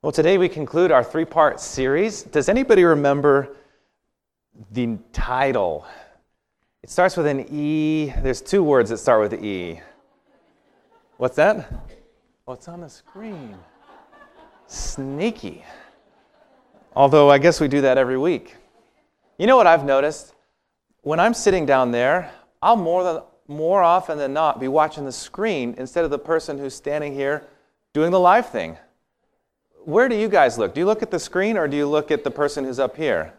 Well, today we conclude our three part series. Does anybody remember the title? It starts with an E. There's two words that start with E. What's that? Oh, it's on the screen. Sneaky. Although I guess we do that every week. You know what I've noticed? When I'm sitting down there, I'll more, than, more often than not be watching the screen instead of the person who's standing here doing the live thing where do you guys look? Do you look at the screen or do you look at the person who's up here?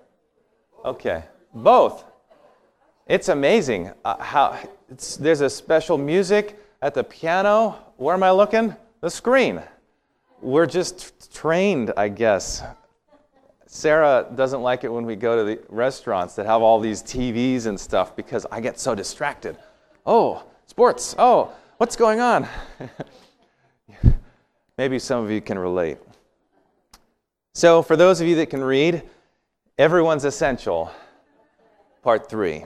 Okay, both. It's amazing uh, how it's, there's a special music at the piano. Where am I looking? The screen. We're just trained, I guess. Sarah doesn't like it when we go to the restaurants that have all these TVs and stuff because I get so distracted. Oh, sports. Oh, what's going on? Maybe some of you can relate. So, for those of you that can read, everyone's essential, part three.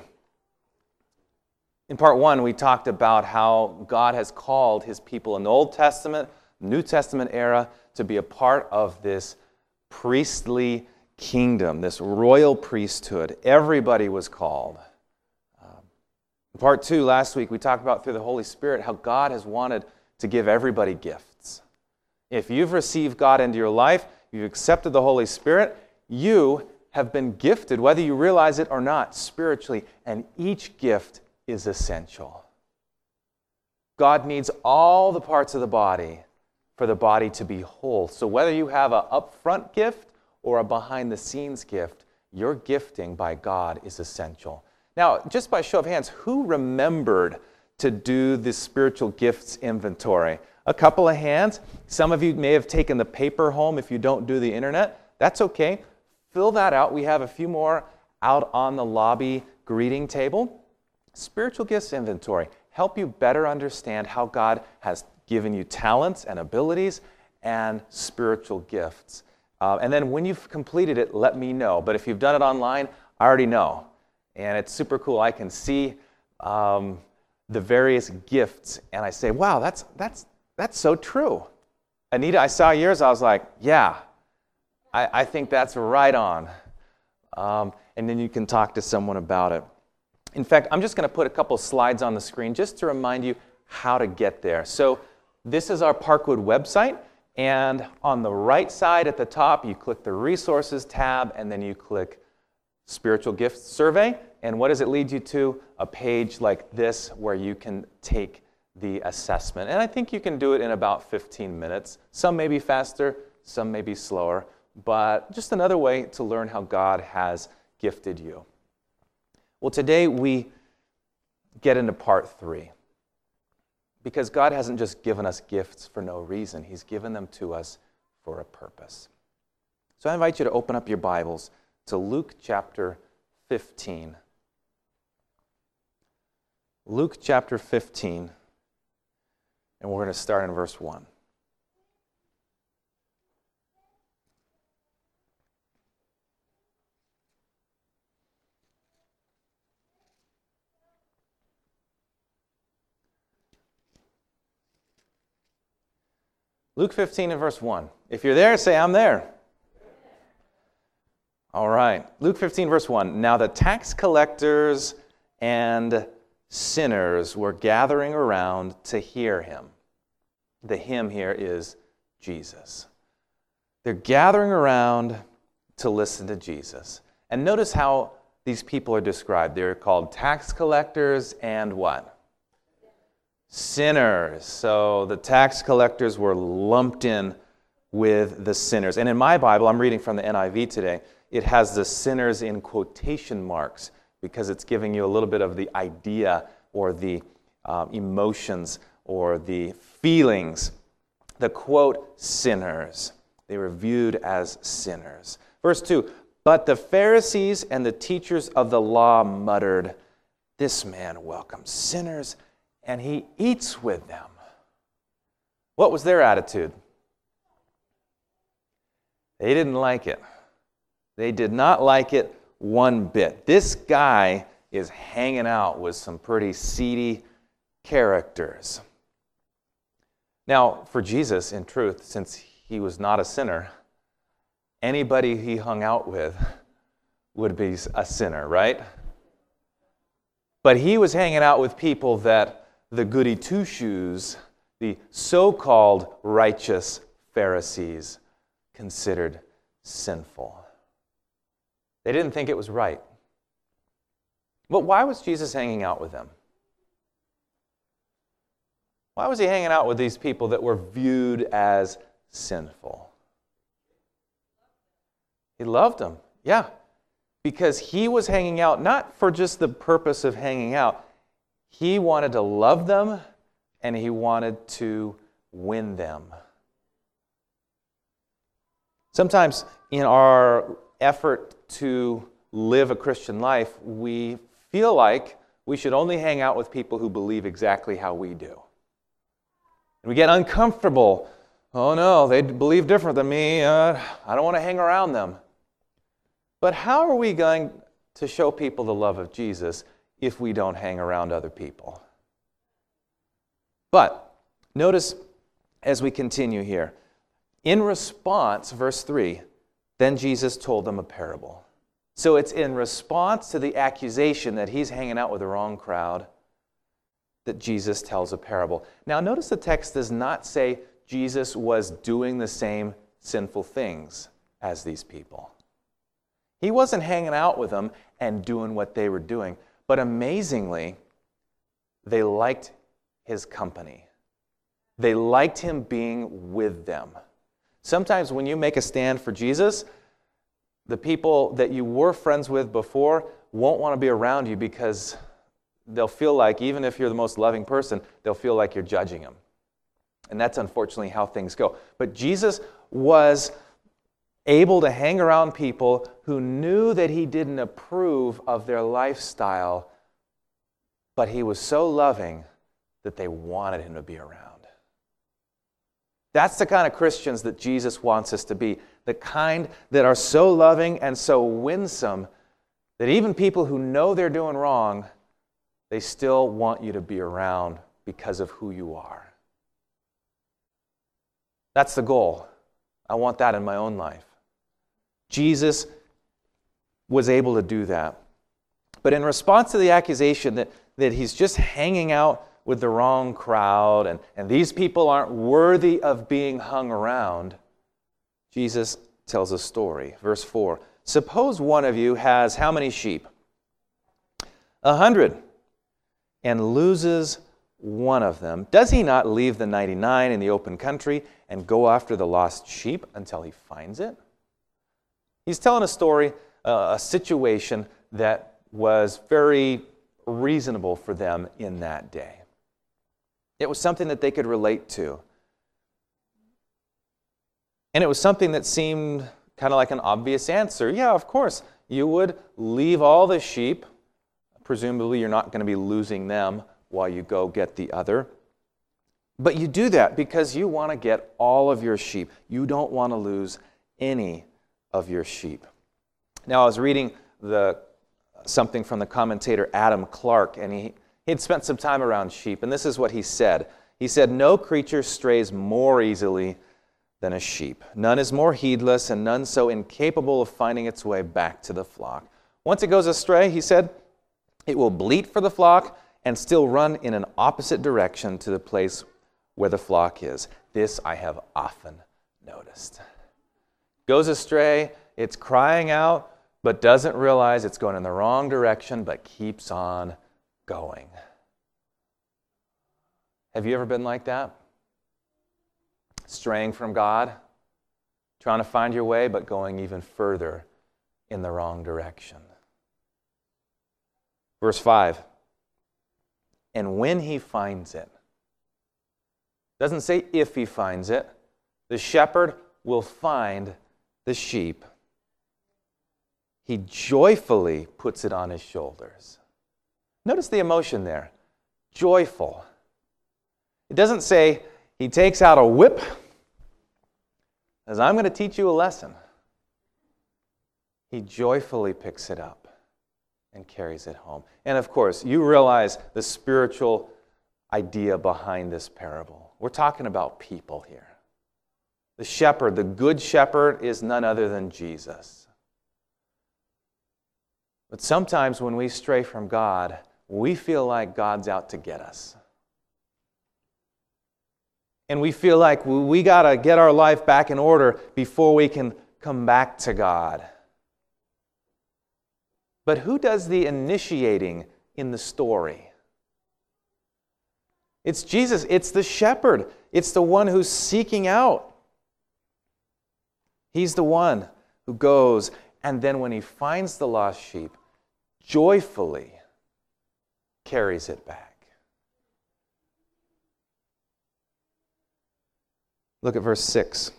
In part one, we talked about how God has called his people in the Old Testament, New Testament era to be a part of this priestly kingdom, this royal priesthood. Everybody was called. Um, in part two, last week, we talked about through the Holy Spirit how God has wanted to give everybody gifts. If you've received God into your life, you've accepted the Holy Spirit, you have been gifted, whether you realize it or not, spiritually, and each gift is essential. God needs all the parts of the body for the body to be whole. So whether you have an upfront gift or a behind the scenes gift, your gifting by God is essential. Now, just by show of hands, who remembered to do the spiritual gifts inventory? A couple of hands. Some of you may have taken the paper home if you don't do the internet. That's okay. Fill that out. We have a few more out on the lobby greeting table. Spiritual gifts inventory help you better understand how God has given you talents and abilities and spiritual gifts. Uh, and then when you've completed it, let me know. But if you've done it online, I already know. And it's super cool. I can see um, the various gifts, and I say, wow, that's, that's, that's so true. Anita, I saw yours. I was like, yeah, I, I think that's right on. Um, and then you can talk to someone about it. In fact, I'm just going to put a couple slides on the screen just to remind you how to get there. So, this is our Parkwood website. And on the right side at the top, you click the Resources tab, and then you click Spiritual Gifts Survey. And what does it lead you to? A page like this where you can take the assessment. And I think you can do it in about 15 minutes. Some may be faster, some may be slower, but just another way to learn how God has gifted you. Well, today we get into part three. Because God hasn't just given us gifts for no reason, He's given them to us for a purpose. So I invite you to open up your Bibles to Luke chapter 15. Luke chapter 15. And we're going to start in verse 1. Luke 15 and verse 1. If you're there, say, I'm there. All right. Luke 15, verse 1. Now the tax collectors and sinners were gathering around to hear him. The hymn here is Jesus. They're gathering around to listen to Jesus. And notice how these people are described. They're called tax collectors and what? Sinners. So the tax collectors were lumped in with the sinners. And in my Bible, I'm reading from the NIV today, it has the sinners in quotation marks because it's giving you a little bit of the idea or the um, emotions or the feelings. The quote, sinners. They were viewed as sinners. Verse 2 But the Pharisees and the teachers of the law muttered, This man welcomes sinners and he eats with them. What was their attitude? They didn't like it. They did not like it one bit. This guy is hanging out with some pretty seedy characters. Now, for Jesus, in truth, since he was not a sinner, anybody he hung out with would be a sinner, right? But he was hanging out with people that the goody two shoes, the so called righteous Pharisees, considered sinful. They didn't think it was right. But why was Jesus hanging out with them? Why was he hanging out with these people that were viewed as sinful? He loved them, yeah, because he was hanging out not for just the purpose of hanging out, he wanted to love them and he wanted to win them. Sometimes in our effort to live a Christian life, we feel like we should only hang out with people who believe exactly how we do. And we get uncomfortable. Oh no, they believe different than me. Uh, I don't want to hang around them. But how are we going to show people the love of Jesus if we don't hang around other people? But notice as we continue here, in response, verse 3, then Jesus told them a parable. So it's in response to the accusation that he's hanging out with the wrong crowd that Jesus tells a parable. Now, notice the text does not say Jesus was doing the same sinful things as these people. He wasn't hanging out with them and doing what they were doing, but amazingly, they liked his company. They liked him being with them. Sometimes when you make a stand for Jesus, the people that you were friends with before won't want to be around you because they'll feel like, even if you're the most loving person, they'll feel like you're judging them. And that's unfortunately how things go. But Jesus was able to hang around people who knew that he didn't approve of their lifestyle, but he was so loving that they wanted him to be around. That's the kind of Christians that Jesus wants us to be. The kind that are so loving and so winsome that even people who know they're doing wrong, they still want you to be around because of who you are. That's the goal. I want that in my own life. Jesus was able to do that. But in response to the accusation that, that he's just hanging out with the wrong crowd and, and these people aren't worthy of being hung around, Jesus tells a story. Verse 4 Suppose one of you has how many sheep? A hundred, and loses one of them. Does he not leave the 99 in the open country and go after the lost sheep until he finds it? He's telling a story, uh, a situation that was very reasonable for them in that day. It was something that they could relate to. And it was something that seemed kind of like an obvious answer. Yeah, of course, you would leave all the sheep. Presumably, you're not going to be losing them while you go get the other. But you do that because you want to get all of your sheep. You don't want to lose any of your sheep. Now, I was reading the, something from the commentator Adam Clarke, and he, had spent some time around sheep, and this is what he said. He said, No creature strays more easily than a sheep. None is more heedless, and none so incapable of finding its way back to the flock. Once it goes astray, he said, it will bleat for the flock and still run in an opposite direction to the place where the flock is. This I have often noticed. Goes astray, it's crying out, but doesn't realize it's going in the wrong direction, but keeps on going. Have you ever been like that? Straying from God, trying to find your way, but going even further in the wrong direction. Verse 5 And when he finds it, doesn't say if he finds it, the shepherd will find the sheep. He joyfully puts it on his shoulders. Notice the emotion there joyful. It doesn't say he takes out a whip, as I'm going to teach you a lesson. He joyfully picks it up and carries it home. And of course, you realize the spiritual idea behind this parable. We're talking about people here. The shepherd, the good shepherd, is none other than Jesus. But sometimes when we stray from God, we feel like God's out to get us. And we feel like we got to get our life back in order before we can come back to God. But who does the initiating in the story? It's Jesus, it's the shepherd, it's the one who's seeking out. He's the one who goes, and then when he finds the lost sheep, joyfully carries it back. Look at verse 6.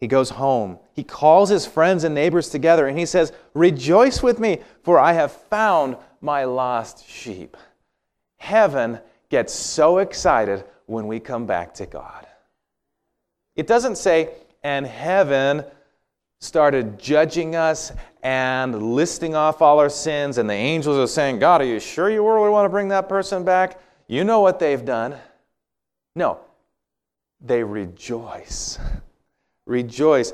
He goes home. He calls his friends and neighbors together and he says, Rejoice with me, for I have found my lost sheep. Heaven gets so excited when we come back to God. It doesn't say, and heaven started judging us and listing off all our sins, and the angels are saying, God, are you sure you really want to bring that person back? You know what they've done. No, they rejoice. Rejoice.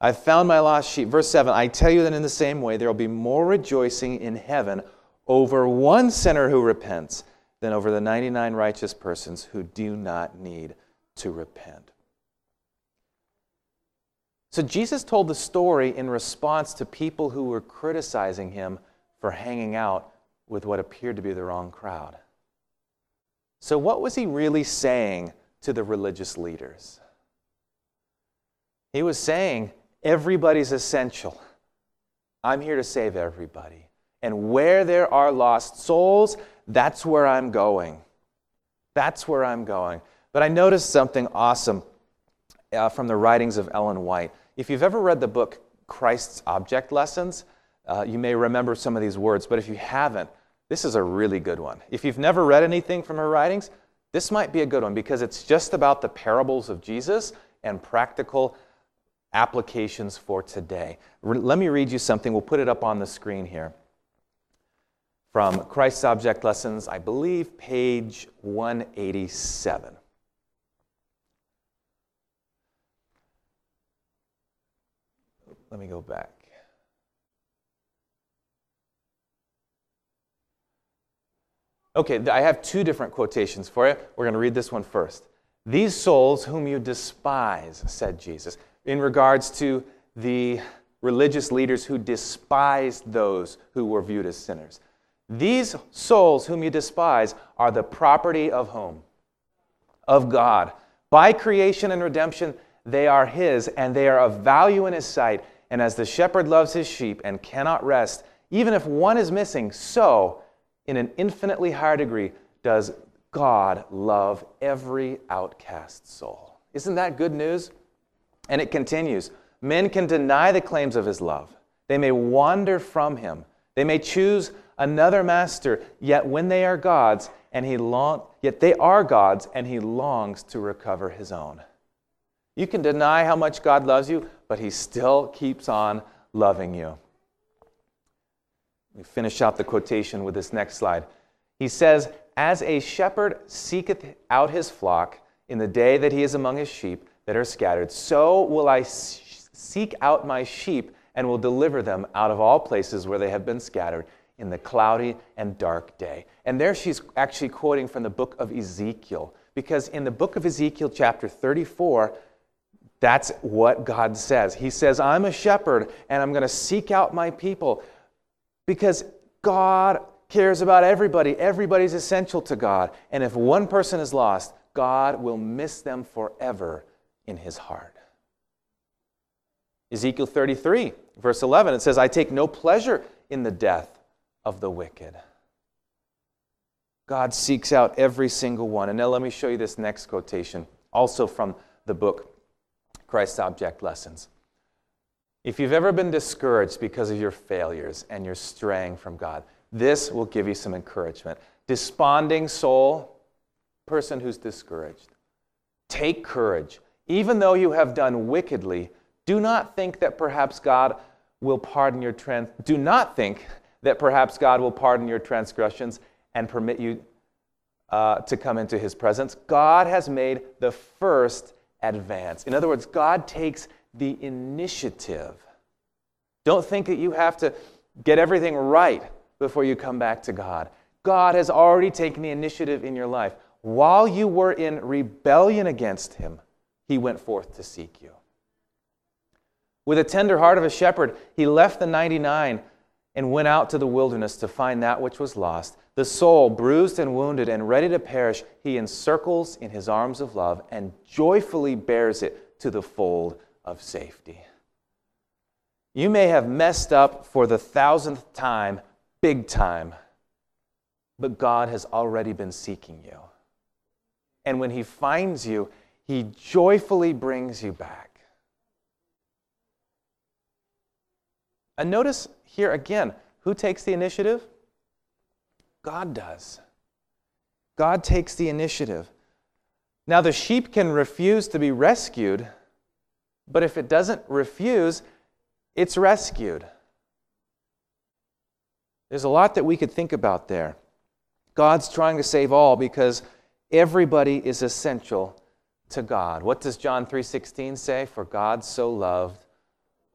I found my lost sheep. Verse 7 I tell you that in the same way, there will be more rejoicing in heaven over one sinner who repents than over the 99 righteous persons who do not need to repent. So Jesus told the story in response to people who were criticizing him for hanging out with what appeared to be the wrong crowd. So, what was he really saying to the religious leaders? He was saying, everybody's essential. I'm here to save everybody. And where there are lost souls, that's where I'm going. That's where I'm going. But I noticed something awesome uh, from the writings of Ellen White. If you've ever read the book Christ's Object Lessons, uh, you may remember some of these words, but if you haven't, this is a really good one. If you've never read anything from her writings, this might be a good one because it's just about the parables of Jesus and practical applications for today. Re- let me read you something. We'll put it up on the screen here. From Christ's Object Lessons, I believe page 187. Let me go back. Okay, I have two different quotations for you. We're going to read this one first. These souls whom you despise, said Jesus, in regards to the religious leaders who despised those who were viewed as sinners. These souls whom you despise are the property of whom? Of God. By creation and redemption, they are His, and they are of value in His sight. And as the shepherd loves his sheep and cannot rest, even if one is missing, so, in an infinitely higher degree, does God love every outcast soul. Isn't that good news? And it continues Men can deny the claims of his love, they may wander from him, they may choose another master, yet when they are God's, and he long, yet they are God's, and he longs to recover his own. You can deny how much God loves you, but He still keeps on loving you. We finish out the quotation with this next slide. He says, As a shepherd seeketh out his flock in the day that he is among his sheep that are scattered, so will I seek out my sheep and will deliver them out of all places where they have been scattered in the cloudy and dark day. And there she's actually quoting from the book of Ezekiel, because in the book of Ezekiel, chapter 34, that's what God says. He says, I'm a shepherd and I'm going to seek out my people because God cares about everybody. Everybody's essential to God. And if one person is lost, God will miss them forever in his heart. Ezekiel 33, verse 11, it says, I take no pleasure in the death of the wicked. God seeks out every single one. And now let me show you this next quotation, also from the book Christ's Object Lessons. If you've ever been discouraged because of your failures and you're straying from God, this will give you some encouragement. Desponding soul, person who's discouraged, take courage. Even though you have done wickedly, do not think that perhaps God will pardon your trans- do not think that perhaps God will pardon your transgressions and permit you uh, to come into his presence. God has made the first advance. In other words, God takes the initiative. Don't think that you have to get everything right before you come back to God. God has already taken the initiative in your life. While you were in rebellion against Him, He went forth to seek you. With a tender heart of a shepherd, He left the 99 and went out to the wilderness to find that which was lost. The soul, bruised and wounded and ready to perish, He encircles in His arms of love and joyfully bears it to the fold of safety. You may have messed up for the thousandth time, big time, but God has already been seeking you. And when He finds you, He joyfully brings you back. And notice here again who takes the initiative? God does. God takes the initiative. Now, the sheep can refuse to be rescued, but if it doesn't refuse, it's rescued. There's a lot that we could think about there. God's trying to save all because everybody is essential to God. What does John 3:16 say? For God so loved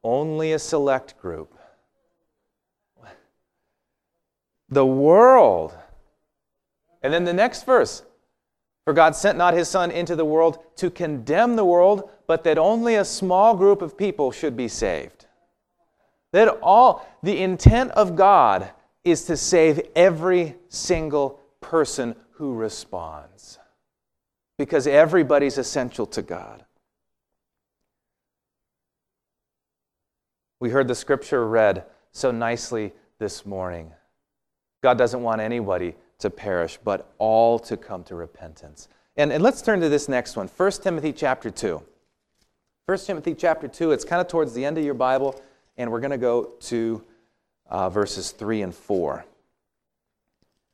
only a select group. The world. And then the next verse. For God sent not his son into the world to condemn the world, but that only a small group of people should be saved. That all, the intent of God is to save every single person who responds. Because everybody's essential to God. We heard the scripture read so nicely this morning. God doesn't want anybody to perish, but all to come to repentance. And, and let's turn to this next one 1 Timothy chapter 2. 1 Timothy chapter 2, it's kind of towards the end of your Bible and we're going to go to uh, verses 3 and 4.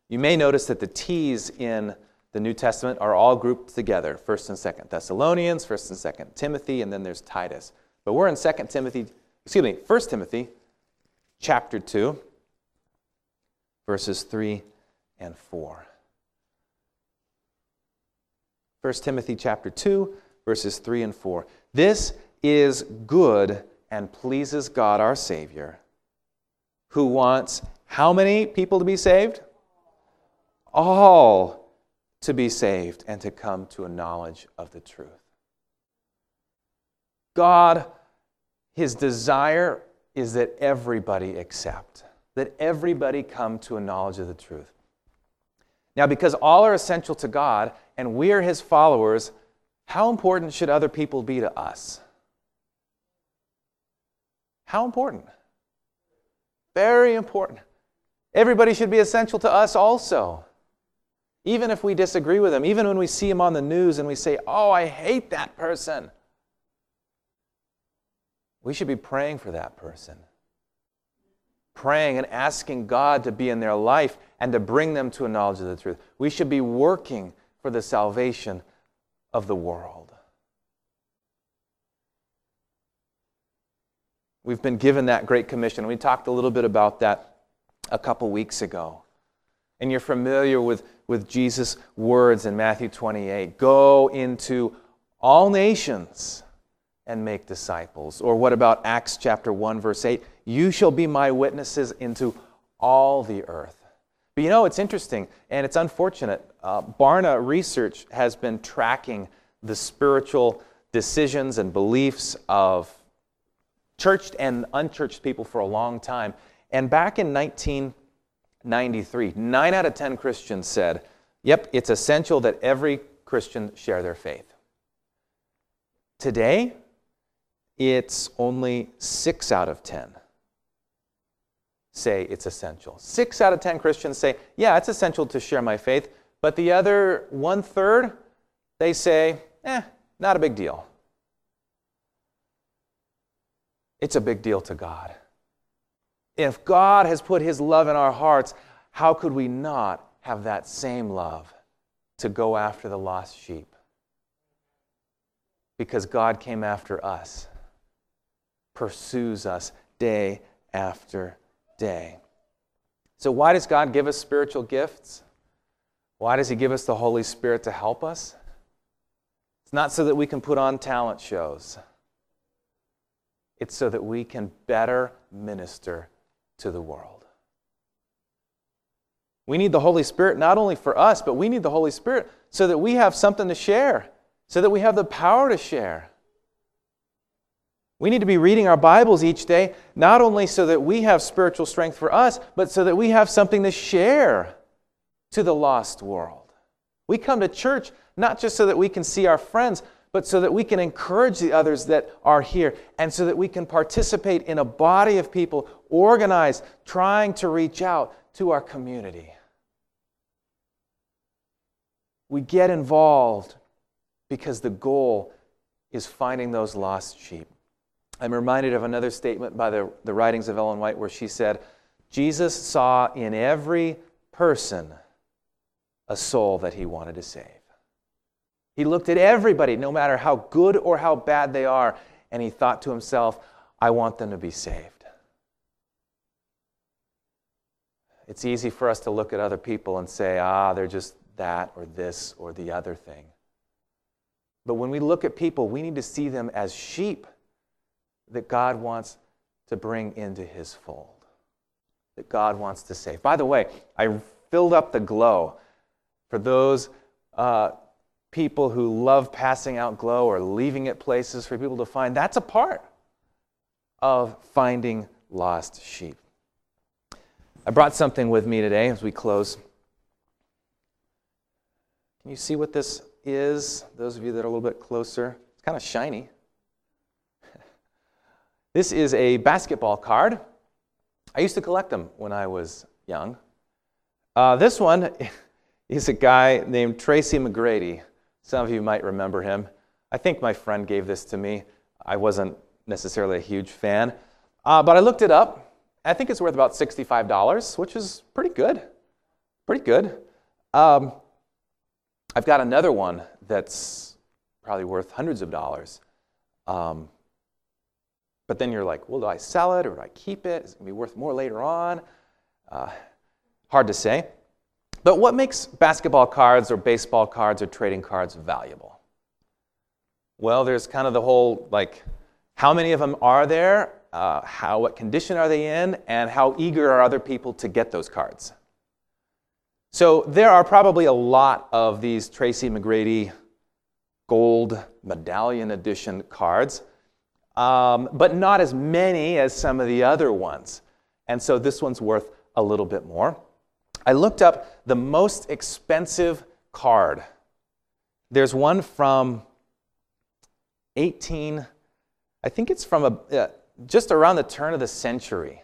You may notice that the T's in the New Testament are all grouped together 1st and 2nd Thessalonians, 1st and 2nd Timothy, and then there's Titus. But we're in 2nd Timothy, excuse me, 1st Timothy chapter 2, verses 3 and 4. 1 Timothy chapter 2, verses 3 and 4. This is good and pleases God our Savior, who wants how many people to be saved? All to be saved and to come to a knowledge of the truth. God, His desire is that everybody accept, that everybody come to a knowledge of the truth. Now, because all are essential to God and we are His followers, how important should other people be to us? How important? Very important. Everybody should be essential to us also. Even if we disagree with them, even when we see them on the news and we say, oh, I hate that person, we should be praying for that person. Praying and asking God to be in their life and to bring them to a knowledge of the truth. We should be working for the salvation of the world. We've been given that Great Commission. We talked a little bit about that a couple weeks ago. And you're familiar with, with Jesus' words in Matthew 28 Go into all nations and make disciples. Or what about Acts chapter 1, verse 8? You shall be my witnesses into all the earth. But you know, it's interesting and it's unfortunate. Uh, Barna Research has been tracking the spiritual decisions and beliefs of churched and unchurched people for a long time. And back in 1993, nine out of 10 Christians said, Yep, it's essential that every Christian share their faith. Today, it's only six out of 10 say it's essential. Six out of 10 Christians say, Yeah, it's essential to share my faith. But the other one third, they say, Eh, not a big deal. It's a big deal to God. If God has put His love in our hearts, how could we not have that same love to go after the lost sheep? Because God came after us, pursues us day after day. So, why does God give us spiritual gifts? Why does He give us the Holy Spirit to help us? It's not so that we can put on talent shows. It's so that we can better minister to the world. We need the Holy Spirit not only for us, but we need the Holy Spirit so that we have something to share, so that we have the power to share. We need to be reading our Bibles each day, not only so that we have spiritual strength for us, but so that we have something to share to the lost world. We come to church not just so that we can see our friends, but so that we can encourage the others that are here and so that we can participate in a body of people organized, trying to reach out to our community. We get involved because the goal is finding those lost sheep. I'm reminded of another statement by the, the writings of Ellen White where she said, Jesus saw in every person a soul that he wanted to save. He looked at everybody, no matter how good or how bad they are, and he thought to himself, I want them to be saved. It's easy for us to look at other people and say, ah, they're just that or this or the other thing. But when we look at people, we need to see them as sheep that God wants to bring into his fold, that God wants to save. By the way, I filled up the glow for those uh, people who love passing out glow or leaving it places for people to find. That's a part of finding lost sheep. I brought something with me today as we close. Can you see what this is? Those of you that are a little bit closer, it's kind of shiny. This is a basketball card. I used to collect them when I was young. Uh, this one is a guy named Tracy McGrady. Some of you might remember him. I think my friend gave this to me. I wasn't necessarily a huge fan, uh, but I looked it up. I think it's worth about $65, which is pretty good. Pretty good. Um, I've got another one that's probably worth hundreds of dollars. Um, but then you're like, well, do I sell it or do I keep it? Is it going to be worth more later on? Uh, hard to say. But what makes basketball cards or baseball cards or trading cards valuable? Well, there's kind of the whole like, how many of them are there? Uh, how, what condition are they in? And how eager are other people to get those cards? So there are probably a lot of these Tracy McGrady gold medallion edition cards um, but not as many as some of the other ones. And so this one's worth a little bit more. I looked up the most expensive card. There's one from 18, I think it's from a, uh, just around the turn of the century.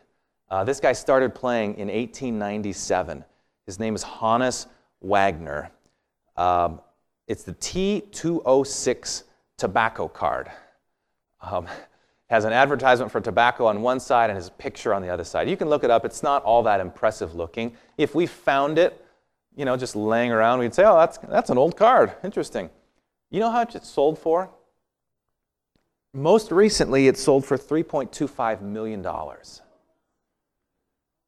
Uh, this guy started playing in 1897. His name is Honus Wagner. Um, it's the T206 tobacco card. Um, has an advertisement for tobacco on one side and his picture on the other side. You can look it up. It's not all that impressive looking. If we found it, you know, just laying around, we'd say, oh, that's, that's an old card. Interesting. You know how much it sold for? Most recently, it sold for $3.25 million.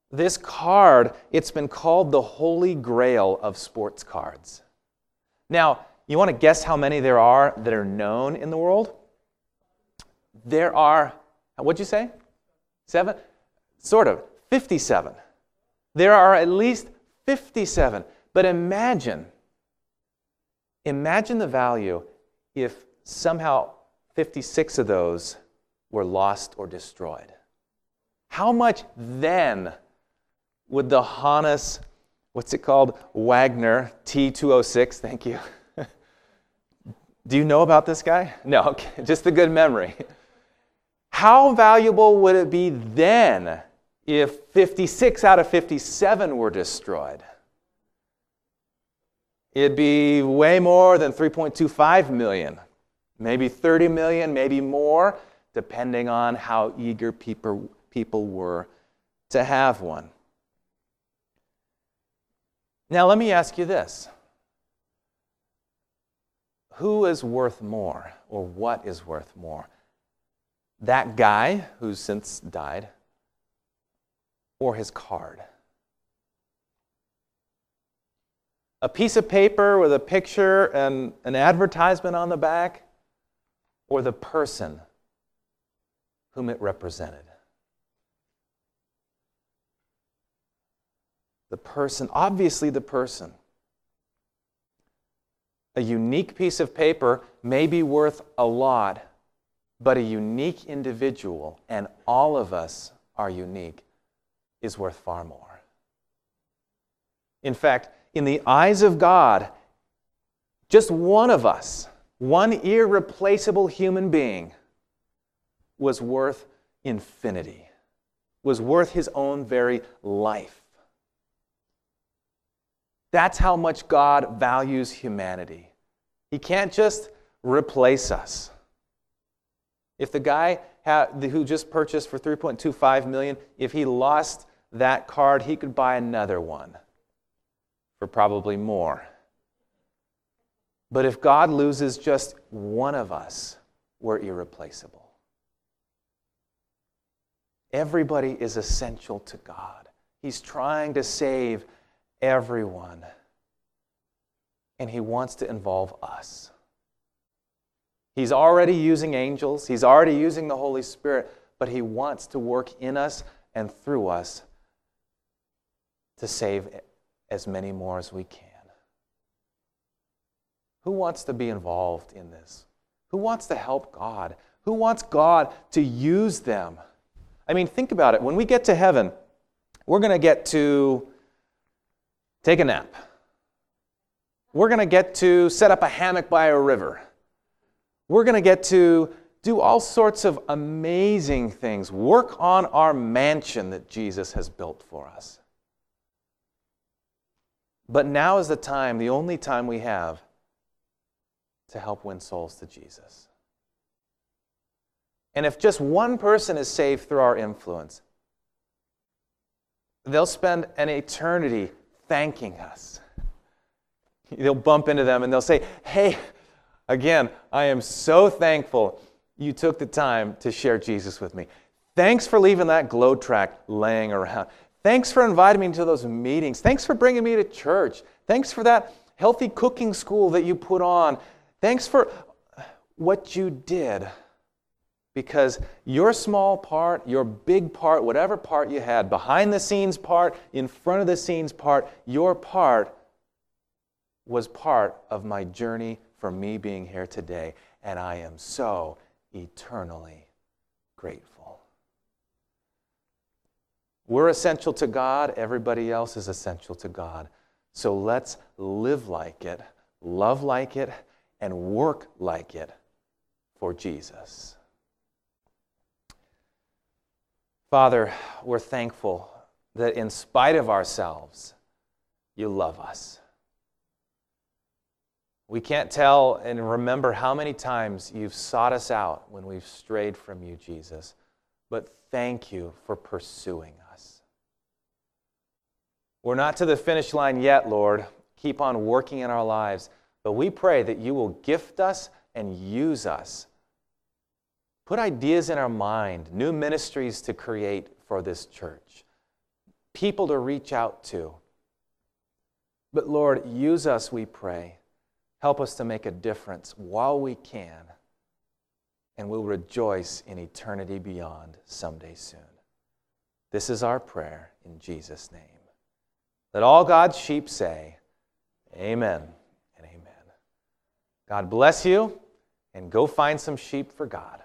This card, it's been called the holy grail of sports cards. Now, you want to guess how many there are that are known in the world? There are, what'd you say? Seven? Sort of, 57. There are at least 57. But imagine, imagine the value if somehow 56 of those were lost or destroyed. How much then would the Honus, what's it called? Wagner T206, thank you. Do you know about this guy? No, okay, just a good memory. How valuable would it be then if 56 out of 57 were destroyed? It'd be way more than 3.25 million, maybe 30 million, maybe more, depending on how eager people, people were to have one. Now, let me ask you this Who is worth more, or what is worth more? That guy who's since died or his card. A piece of paper with a picture and an advertisement on the back, or the person whom it represented? The person, obviously, the person. A unique piece of paper may be worth a lot, but a unique individual, and all of us are unique, is worth far more. In fact, in the eyes of God, just one of us, one irreplaceable human being, was worth infinity, was worth his own very life. That's how much God values humanity. He can't just replace us. If the guy who just purchased for 3.25 million, if he lost that card, he could buy another one for probably more. But if God loses just one of us, we're irreplaceable. Everybody is essential to God. He's trying to save everyone. And He wants to involve us. He's already using angels, He's already using the Holy Spirit, but He wants to work in us and through us to save as many more as we can. Who wants to be involved in this? Who wants to help God? Who wants God to use them? I mean, think about it. When we get to heaven, we're going to get to take a nap. We're going to get to set up a hammock by a river. We're going to get to do all sorts of amazing things, work on our mansion that Jesus has built for us. But now is the time, the only time we have, to help win souls to Jesus. And if just one person is saved through our influence, they'll spend an eternity thanking us. They'll bump into them and they'll say, Hey, again, I am so thankful you took the time to share Jesus with me. Thanks for leaving that glow track laying around. Thanks for inviting me to those meetings. Thanks for bringing me to church. Thanks for that healthy cooking school that you put on. Thanks for what you did. Because your small part, your big part, whatever part you had, behind the scenes part, in front of the scenes part, your part was part of my journey for me being here today. And I am so eternally grateful. We're essential to God, everybody else is essential to God. So let's live like it, love like it, and work like it for Jesus. Father, we're thankful that in spite of ourselves, you love us. We can't tell and remember how many times you've sought us out when we've strayed from you, Jesus. But thank you for pursuing us. We're not to the finish line yet, Lord. Keep on working in our lives. But we pray that you will gift us and use us. Put ideas in our mind, new ministries to create for this church, people to reach out to. But Lord, use us, we pray. Help us to make a difference while we can, and we'll rejoice in eternity beyond someday soon. This is our prayer in Jesus' name. Let all God's sheep say, Amen and amen. God bless you, and go find some sheep for God.